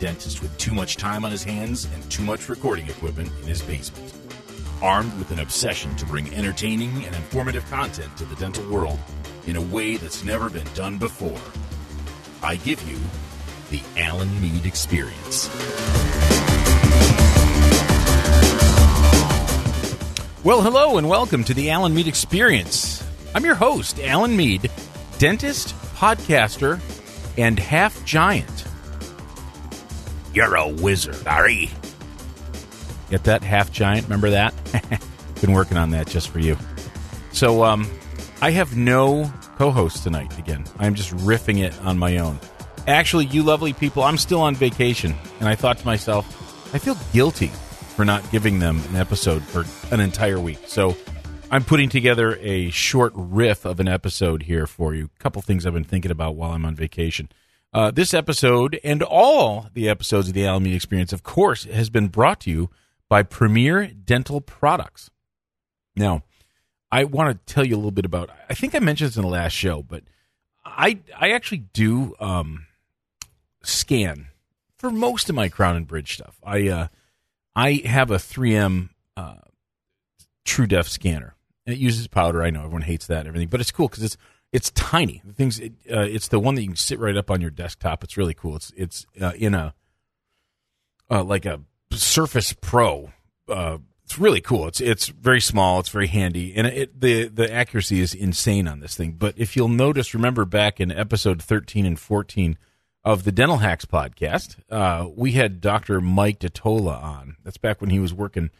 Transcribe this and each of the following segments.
dentist with too much time on his hands and too much recording equipment in his basement. Armed with an obsession to bring entertaining and informative content to the dental world in a way that's never been done before, I give you the Alan Mead Experience. Well, hello and welcome to the Alan Mead Experience. I'm your host, Alan Mead, dentist, podcaster, and half giant. You're a wizard, Ari. Get that half giant? Remember that? Been working on that just for you. So, um, I have no co-host tonight. Again, I'm just riffing it on my own. Actually, you lovely people, I'm still on vacation, and I thought to myself, I feel guilty for not giving them an episode for an entire week. So I'm putting together a short riff of an episode here for you. A couple things I've been thinking about while I'm on vacation. Uh, this episode and all the episodes of the Alan Mead Experience, of course, has been brought to you by Premier Dental Products. Now, I want to tell you a little bit about. I think I mentioned this in the last show, but I I actually do um, scan for most of my crown and bridge stuff. I uh, I have a 3M uh, True Def scanner. And it uses powder. I know everyone hates that and everything, but it's cool because it's it's tiny. The things it, uh, it's the one that you can sit right up on your desktop. It's really cool. It's it's uh, in a uh, like a Surface Pro. Uh, it's really cool. It's it's very small. It's very handy, and it the the accuracy is insane on this thing. But if you'll notice, remember back in episode thirteen and fourteen of the Dental Hacks podcast, uh, we had Dr. Mike DiTolla on. That's back when he was working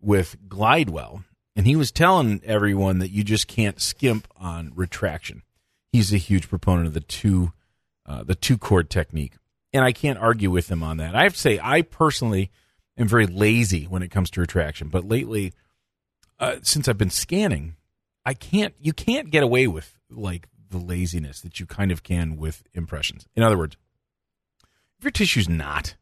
with Glidewell, and he was telling everyone that you just can't skimp on retraction. He's a huge proponent of the two uh, the two cord technique, and I can't argue with him on that. I have to say, I personally am very lazy when it comes to retraction, but lately, uh, since I've been scanning, I can't. You can't get away with like the laziness that you kind of can with impressions. In other words, if your tissue's not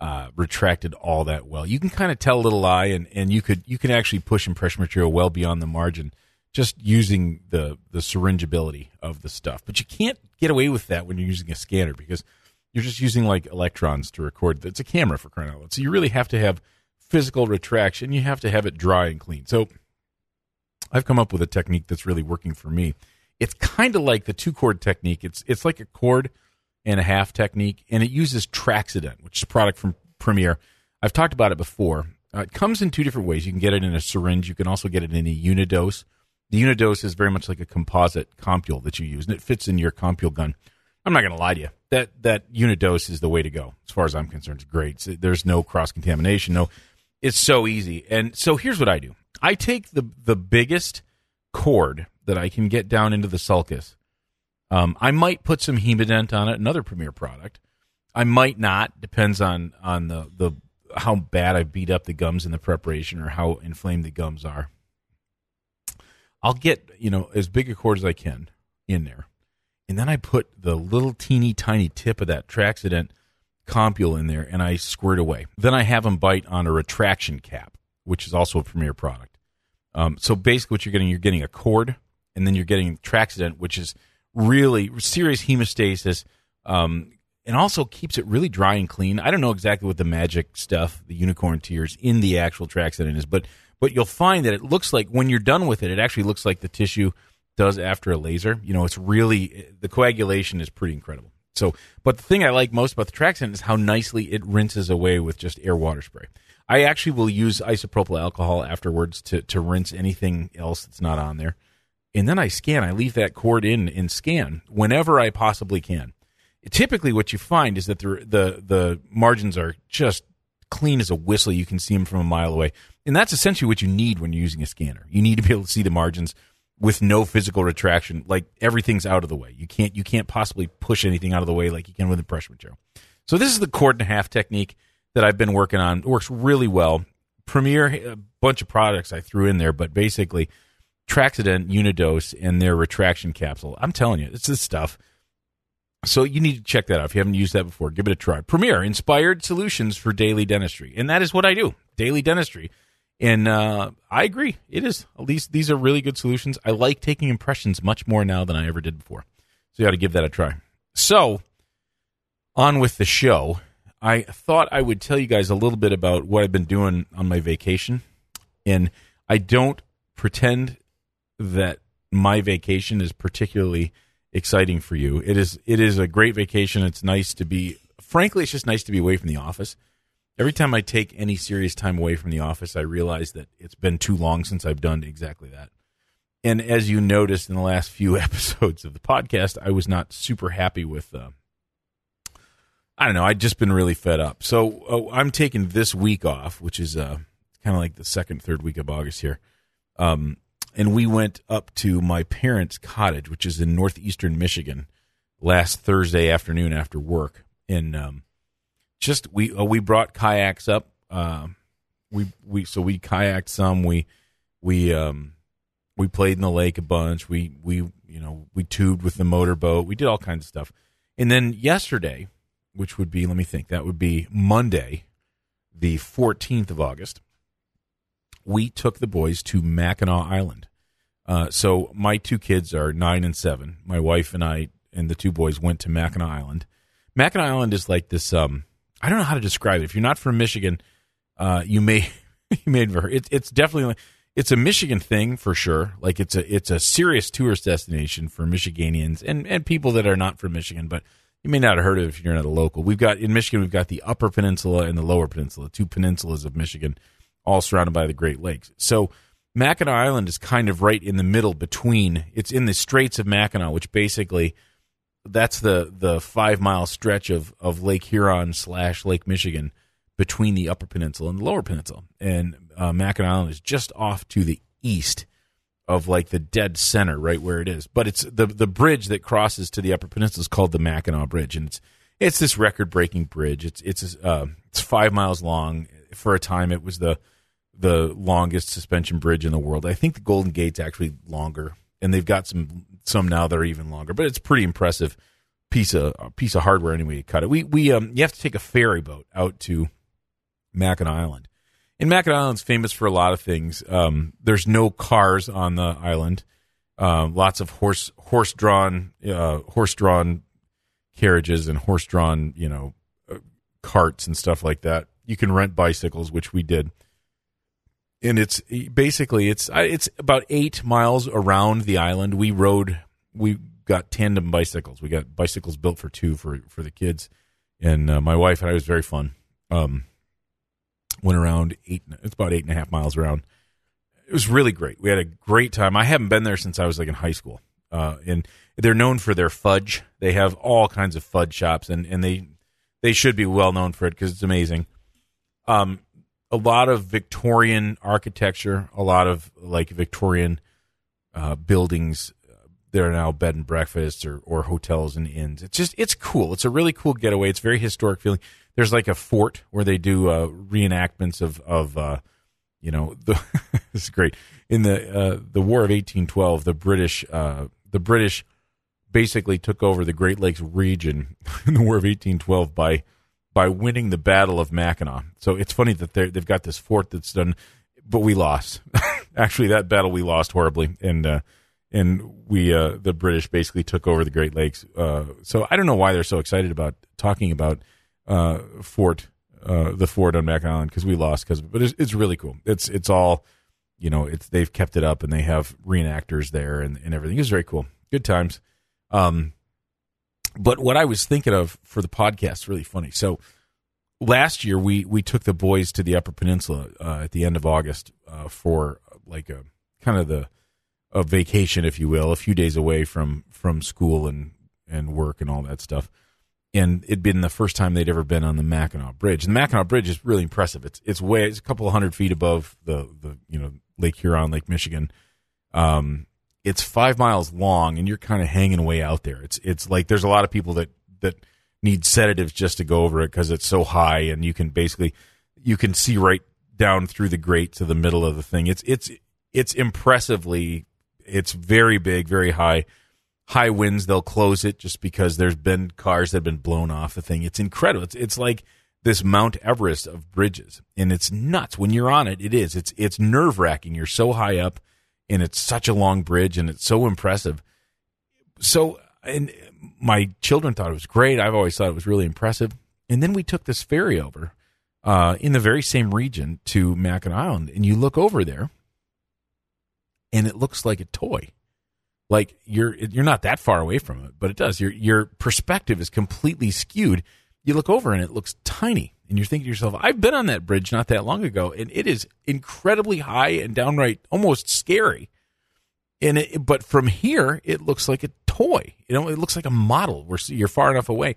uh, retracted all that well, you can kind of tell a little lie, and, and you could you can actually push impression material well beyond the margin just using the the syringeability of the stuff. But you can't get away with that when you're using a scanner because you're just using like electrons to record. It's a camera for crying out loud. So you really have to have physical retraction. You have to have it dry and clean. So I've come up with a technique that's really working for me. It's kind of like the two cord technique. It's it's like a cord and a half technique, and it uses Traxodent, which is a product from Premier. I've talked about it before. Uh, it comes in two different ways. You can get it in a syringe. You can also get it in a unidose. The unidose is very much like a composite compule that you use, and it fits in your compule gun. I'm not going to lie to you. That that unidose is the way to go, as far as I'm concerned. It's great. There's no cross contamination. No, it's so easy. And so here's what I do. I take the the biggest cord that I can get down into the sulcus. Um, I might put some Hemodent on it, another Premier product. I might not. Depends on on the the how bad I beat up the gums in the preparation or how inflamed the gums are. I'll get you know as big a cord as I can in there, and then I put the little teeny tiny tip of that Traxodent compule in there, and I squirt away. Then I have them bite on a retraction cap, which is also a Premier product. Um, so basically, what you're getting, you're getting a cord, and then you're getting Traxodent, which is really serious hemostasis, um, and also keeps it really dry and clean. I don't know exactly what the magic stuff, the unicorn tears in the actual Traxodent is, but but you'll find that it looks like when you're done with it, it actually looks like the tissue does after a laser. You know, it's really the coagulation is pretty incredible. So, but the thing I like most about the Traxodent is how nicely it rinses away with just air water spray. I actually will use isopropyl alcohol afterwards to, to rinse anything else that's not on there. And then I scan. I leave that cord in and scan whenever I possibly can. Typically, what you find is that the the, the margins are just clean as a whistle. You can see them from a mile away, and that's essentially what you need when you're using a scanner. You need to be able to see the margins with no physical retraction. Like everything's out of the way. You can't you can't possibly push anything out of the way like you can with impression material. So this is the cord and a half technique that I've been working on. It works really well. Premier, a bunch of products I threw in there, but basically Traxodent, Unidose, and their retraction capsule. I'm telling you, it's this stuff. So you need to check that out. If you haven't used that before, give it a try. Premier, inspired solutions for daily dentistry. And that is what I do, daily dentistry. And uh, I agree. It is. At least these are really good solutions. I like taking impressions much more now than I ever did before. So you ought to give that a try. So, on with the show. I thought I would tell you guys a little bit about what I've been doing on my vacation. And I don't pretend that my vacation is particularly exciting for you. It is it is a great vacation. It's nice to be frankly it's just nice to be away from the office. Every time I take any serious time away from the office, I realize that it's been too long since I've done exactly that. And as you noticed in the last few episodes of the podcast, I was not super happy with uh, I don't know. I'd just been really fed up. So uh, I'm taking this week off, which is uh, kind of like the second, third week of August here. Um, and we went up to my parents' cottage, which is in northeastern Michigan, last Thursday afternoon after work. And um, just we uh, we brought kayaks up. Uh, we we so we kayaked some. We we um, we played in the lake a bunch. We we you know we tubed with the motorboat. We did all kinds of stuff. And then yesterday which would be, let me think, that would be Monday, the 14th of August, we took the boys to Mackinac Island. Uh, so my two kids are nine and seven. My wife and I and the two boys went to Mackinac Island. Mackinac Island is like this. Um, I don't know how to describe it. If you're not from Michigan, uh, you may you may have heard. It, it's definitely it's a Michigan thing for sure. Like it's a it's a serious tourist destination for Michiganians and and people that are not from Michigan, but you may not have heard of it if you're not a local. We've got in Michigan, we've got the Upper Peninsula and the Lower Peninsula, two peninsulas of Michigan, all surrounded by the Great Lakes. So Mackinac Island is kind of right in the middle between. It's in the Straits of Mackinac, which basically that's the the five mile stretch of of Lake Huron slash Lake Michigan between the Upper Peninsula and the Lower Peninsula. And uh, Mackinac Island is just off to the east of like the dead center, right where it is. But it's the the bridge that crosses to the Upper Peninsula is called the Mackinac Bridge, and it's it's this record breaking bridge. It's it's uh, it's five miles long. For a time, it was the the longest suspension bridge in the world. I think the Golden Gate's actually longer, and they've got some some now that are even longer. But it's pretty impressive piece of piece of hardware anyway. To cut it, we we um you have to take a ferry boat out to Mackinac Island and Mackinac Island's famous for a lot of things. Um, there's no cars on the island. Um, lots of horse horse drawn uh, horse drawn carriages and horse drawn you know uh, carts and stuff like that. You can rent bicycles, which we did, and it's basically it's it's about eight miles around the island. We rode we got tandem bicycles. We got bicycles built for two for for the kids, and uh, my wife and I was very fun. Um, went around eight. It's about eight and a half miles around. It was really great. We had a great time. I haven't been there since I was like in high school. Uh, and they're known for their fudge. They have all kinds of fudge shops, and, and they they should be well known for it because it's amazing. Um, a lot of Victorian architecture, a lot of like Victorian uh, buildings. There are now bed and breakfasts or, or hotels and inns. It's just it's cool. It's a really cool getaway. It's very historic feeling there's like a fort where they do uh, reenactments of of uh, you know the this is great in the uh, the War of 1812 the British uh, the British basically took over the Great Lakes region in the War of 1812 by by winning the Battle of Mackinac. So it's funny that they they've got this fort that's done, but we lost. Actually, that battle we lost horribly, and uh, and we uh, the British basically took over the Great Lakes. so I don't know why they're so excited about talking about uh, fort, uh, the fort on Mac Island because we lost. Because but it's, it's really cool. It's it's all you know. It's they've kept it up and they have reenactors there and, and everything. It's very cool. Good times. Um, but what I was thinking of for the podcast really funny. So last year we we took the boys to the Upper Peninsula uh, at the end of August uh, for like a kind of the a vacation, if you will, a few days away from from school and and work and all that stuff and it'd been the first time they'd ever been on the Mackinac Bridge. The Mackinac Bridge is really impressive. It's it's way it's a couple of hundred feet above the the you know Lake Huron, Lake Michigan. Um, it's five miles long, and you're kind of hanging way out there. It's it's like there's a lot of people that that need sedatives just to go over it because it's so high, and you can basically you can see right down through the grate to the middle of the thing. It's it's it's impressively it's very big, very high high winds, they'll close it just because there's been cars that have been blown off the thing. It's incredible. It's, it's like this Mount Everest of bridges, and it's nuts. When you're on it, it is. It's it's nerve wracking. You're so high up, and it's such a long bridge, and it's so impressive. So, and my children thought it was great. I've always thought it was really impressive. And then we took this ferry over uh, in the very same region to Mackinac Island, and you look over there, and it looks like a toy. Like you're you're not that far away from it, but it does. Your your perspective is completely skewed. You look over and it looks tiny, and you're thinking to yourself, "I've been on that bridge not that long ago, and it is incredibly high and downright almost scary." And it, but from here, it looks like a toy. You know, it looks like a model where you're far enough away.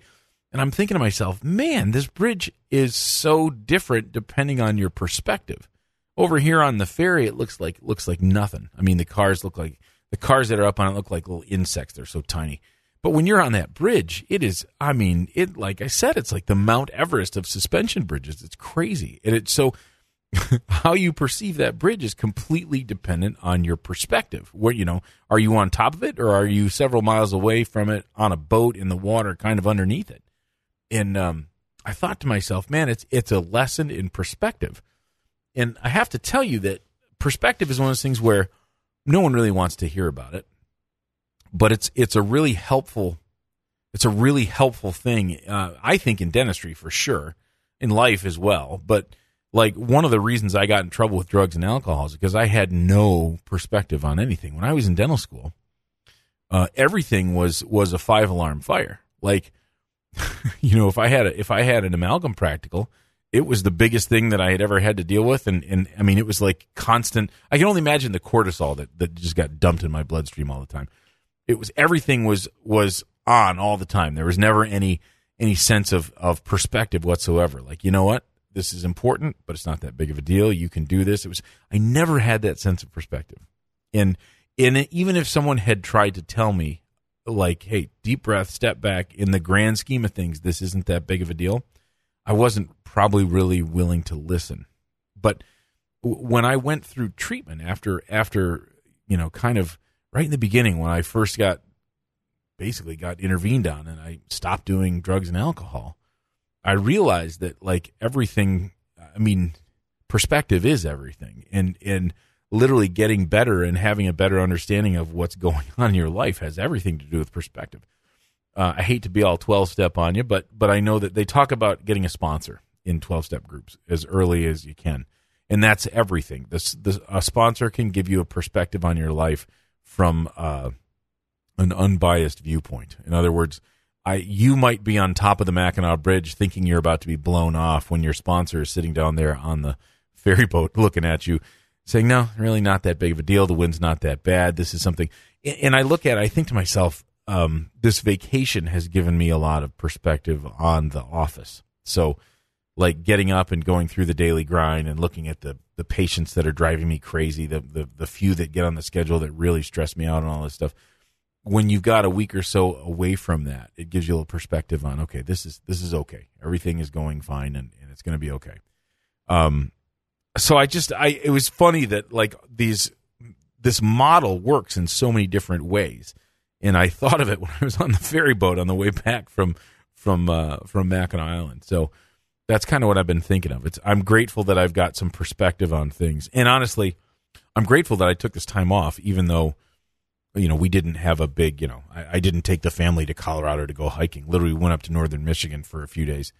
And I'm thinking to myself, man, this bridge is so different depending on your perspective. Over here on the ferry, it looks like looks like nothing. I mean, the cars look like the cars that are up on it look like little insects. They're so tiny. But when you're on that bridge, it is. I mean, it like I said, it's like the Mount Everest of suspension bridges. It's crazy, and it's so. how you perceive that bridge is completely dependent on your perspective. Where you know, are you on top of it, or are you several miles away from it on a boat in the water, kind of underneath it? And um, I thought to myself, man, it's it's a lesson in perspective. And I have to tell you that perspective is one of those things where no one really wants to hear about it, but it's it's a really helpful it's a really helpful thing. Uh, I think in dentistry for sure, in life as well. But like one of the reasons I got in trouble with drugs and alcohol is because I had no perspective on anything. When I was in dental school, uh, everything was was a five alarm fire. Like you know, if I had a, if I had an amalgam practical, it was the biggest thing that I had ever had to deal with, and and I mean, it was like constant. I can only imagine the cortisol that that just got dumped in my bloodstream all the time. It was everything was was on all the time. There was never any any sense of of perspective whatsoever. Like, you know what? This is important, but it's not that big of a deal. You can do this. It was I never had that sense of perspective. And and even if someone had tried to tell me like, hey, deep breath, step back. In the grand scheme of things, this isn't that big of a deal. I wasn't probably really willing to listen. But when I went through treatment after after you know, kind of right in the beginning when I first got basically got intervened on and I stopped doing drugs and alcohol, I realized that like everything I mean, perspective is everything. And and literally getting better and having a better understanding of what's going on in your life has everything to do with perspective. Uh, I hate to be all 12 step on you, but but I know that they talk about getting a sponsor in 12 step groups as early as you can. And that's everything. This, this a sponsor can give you a perspective on your life from uh, an unbiased viewpoint. In other words, I you might be on top of the Mackinac Bridge thinking you're about to be blown off when your sponsor is sitting down there on the ferry boat looking at you saying, no, really not that big of a deal. The wind's not that bad. This is something. And I look at it, I think to myself, um, this vacation has given me a lot of perspective on the office. So, like getting up and going through the daily grind and looking at the, the patients that are driving me crazy, the, the, the few that get on the schedule that really stress me out and all this stuff. When you've got a week or so away from that, it gives you a little perspective on, okay, this is, this is okay. Everything is going fine and, and it's going to be okay. Um, so I just I it was funny that like these this model works in so many different ways, and I thought of it when I was on the ferry boat on the way back from from uh, from Mackinac Island. So that's kind of what I've been thinking of. It's I'm grateful that I've got some perspective on things, and honestly, I'm grateful that I took this time off, even though you know we didn't have a big you know I, I didn't take the family to Colorado to go hiking. Literally, we went up to northern Michigan for a few days,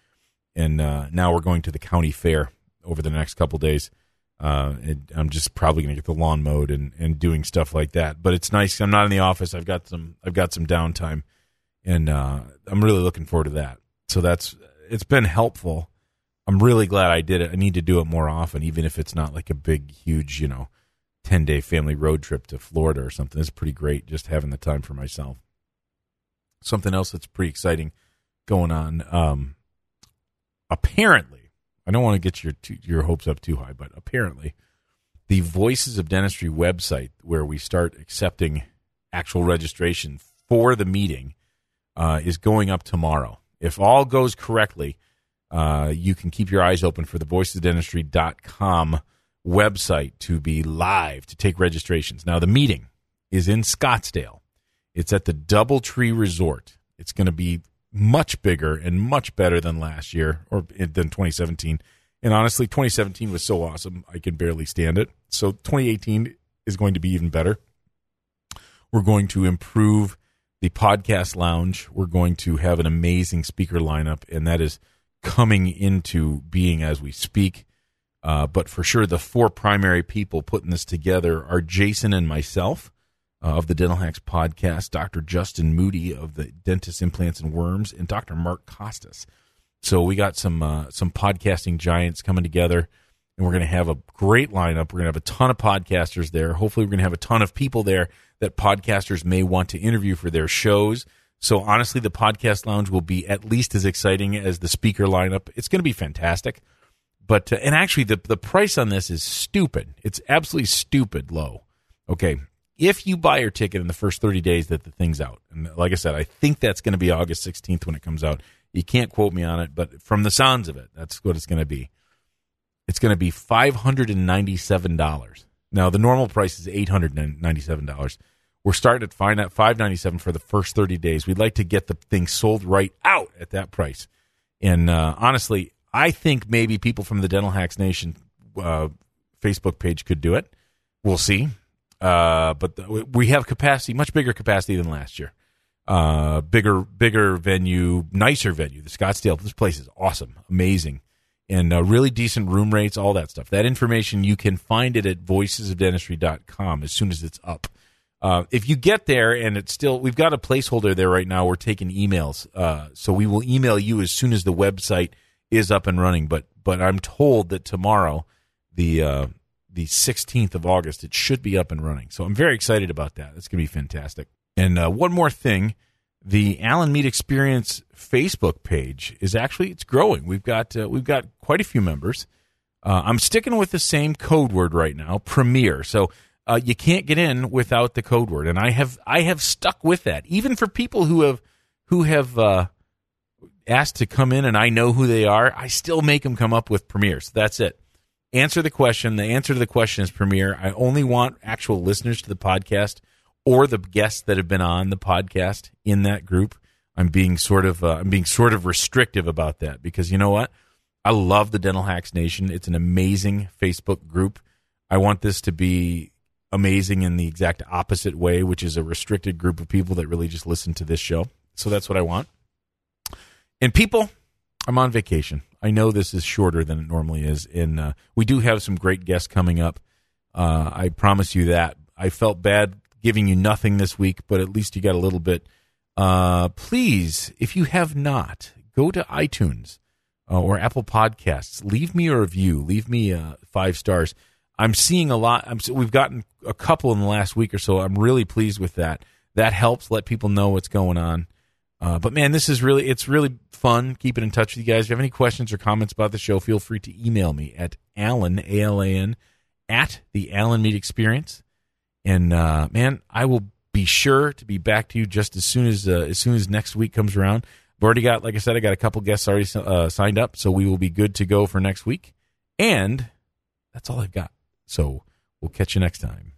and uh, now we're going to the county fair over the next couple days. Uh, I'm just probably going to get the lawn mowed and, and doing stuff like that. But it's nice. I'm not in the office. I've got some I've got some downtime, and uh, I'm really looking forward to that. So that's it's been helpful. I'm really glad I did it. I need to do it more often, even if it's not like a big, huge, you know, ten day family road trip to Florida or something. It's pretty great just having the time for myself. Something else that's pretty exciting going on. Um, apparently I don't want to get your your hopes up too high, but apparently, the Voices of Dentistry website, where we start accepting actual registration for the meeting, uh, is going up tomorrow. If all goes correctly, uh, you can keep your eyes open for the voicesofdentistry.com website to be live to take registrations. Now, the meeting is in Scottsdale. It's at the Doubletree Resort. It's going to be much bigger and much better than last year or than 2017. And honestly, 2017 was so awesome, I can barely stand it. So 2018 is going to be even better. We're going to improve the podcast lounge. We're going to have an amazing speaker lineup, and that is coming into being as we speak. Uh, but for sure, the four primary people putting this together are Jason and myself uh, of the Dental Hacks podcast, Dr. Justin Moody of the Dentist Implants and Worms, and Dr. Mark Costes. So we got some uh, some podcasting giants coming together, and we're going to have a great lineup. We're going to have a ton of podcasters there. Hopefully, we're going to have a ton of people there that podcasters may want to interview for their shows. So honestly, the podcast lounge will be at least as exciting as the speaker lineup. It's going to be fantastic. But uh, and actually, the the price on this is stupid. It's absolutely stupid low. Okay, if you buy your ticket in the first 30 days that the thing's out. And like I said, I think that's going to be August 16th when it comes out. You can't quote me on it, but from the sounds of it, that's what it's going to be. It's going to be $597. Now, the normal price is $897. We're starting at find at 597 for the first 30 days. We'd like to get the thing sold right out at that price. And uh, honestly, I think maybe people from the Dental Hacks Nation uh, Facebook page could do it. We'll see. Uh, but the, we have capacity, much bigger capacity than last year. Uh, bigger, bigger venue, nicer venue. The Scottsdale, this place is awesome, amazing, and uh, really decent room rates, all that stuff. That information you can find it at voicesofdentistry.com as soon as it's up. Uh, if you get there and it's still, we've got a placeholder there right now. We're taking emails, uh, so we will email you as soon as the website is up and running. But but I'm told that tomorrow the uh, the 16th of August. It should be up and running. So I'm very excited about that. That's going to be fantastic. And uh, one more thing the Alan Mead Experience Facebook page is actually it's growing. We've got uh, we've got quite a few members. Uh, I'm sticking with the same code word right now, Premier. So uh, you can't get in without the code word, and I have I have stuck with that, even for people who have who have uh, asked to come in, and I know who they are. I still make them come up with Premier. So that's it answer the question. The answer to the question is Premier. I only want actual listeners to the podcast or the guests that have been on the podcast in that group. I'm being sort of uh, I'm being sort of restrictive about that because you know what? I love the Dental Hacks Nation. It's an amazing Facebook group. I want this to be amazing in the exact opposite way, which is a restricted group of people that really just listen to this show. So that's what I want. And people, I'm on vacation. I know this is shorter than it normally is, and uh, we do have some great guests coming up. Uh, I promise you that. I felt bad giving you nothing this week, but at least you got a little bit. Uh, please, if you have not, go to iTunes uh, or Apple Podcasts. Leave me a review. Leave me uh, five stars. I'm seeing a lot. I'm, we've gotten a couple in the last week or so. I'm really pleased with that. That helps let people know what's going on. Uh, but man, this is really it's really fun keeping in touch with you guys. If you have any questions or comments about the show, feel free to email me at Alan A L A N at the Alan Mead Experience. And uh, man, I will be sure to be back to you just as soon as uh, as soon as next week comes around. I've already got, like I said, I got a couple guests already uh, signed up, so we will be good to go for next week. And that's all I've got. So we'll catch you next time.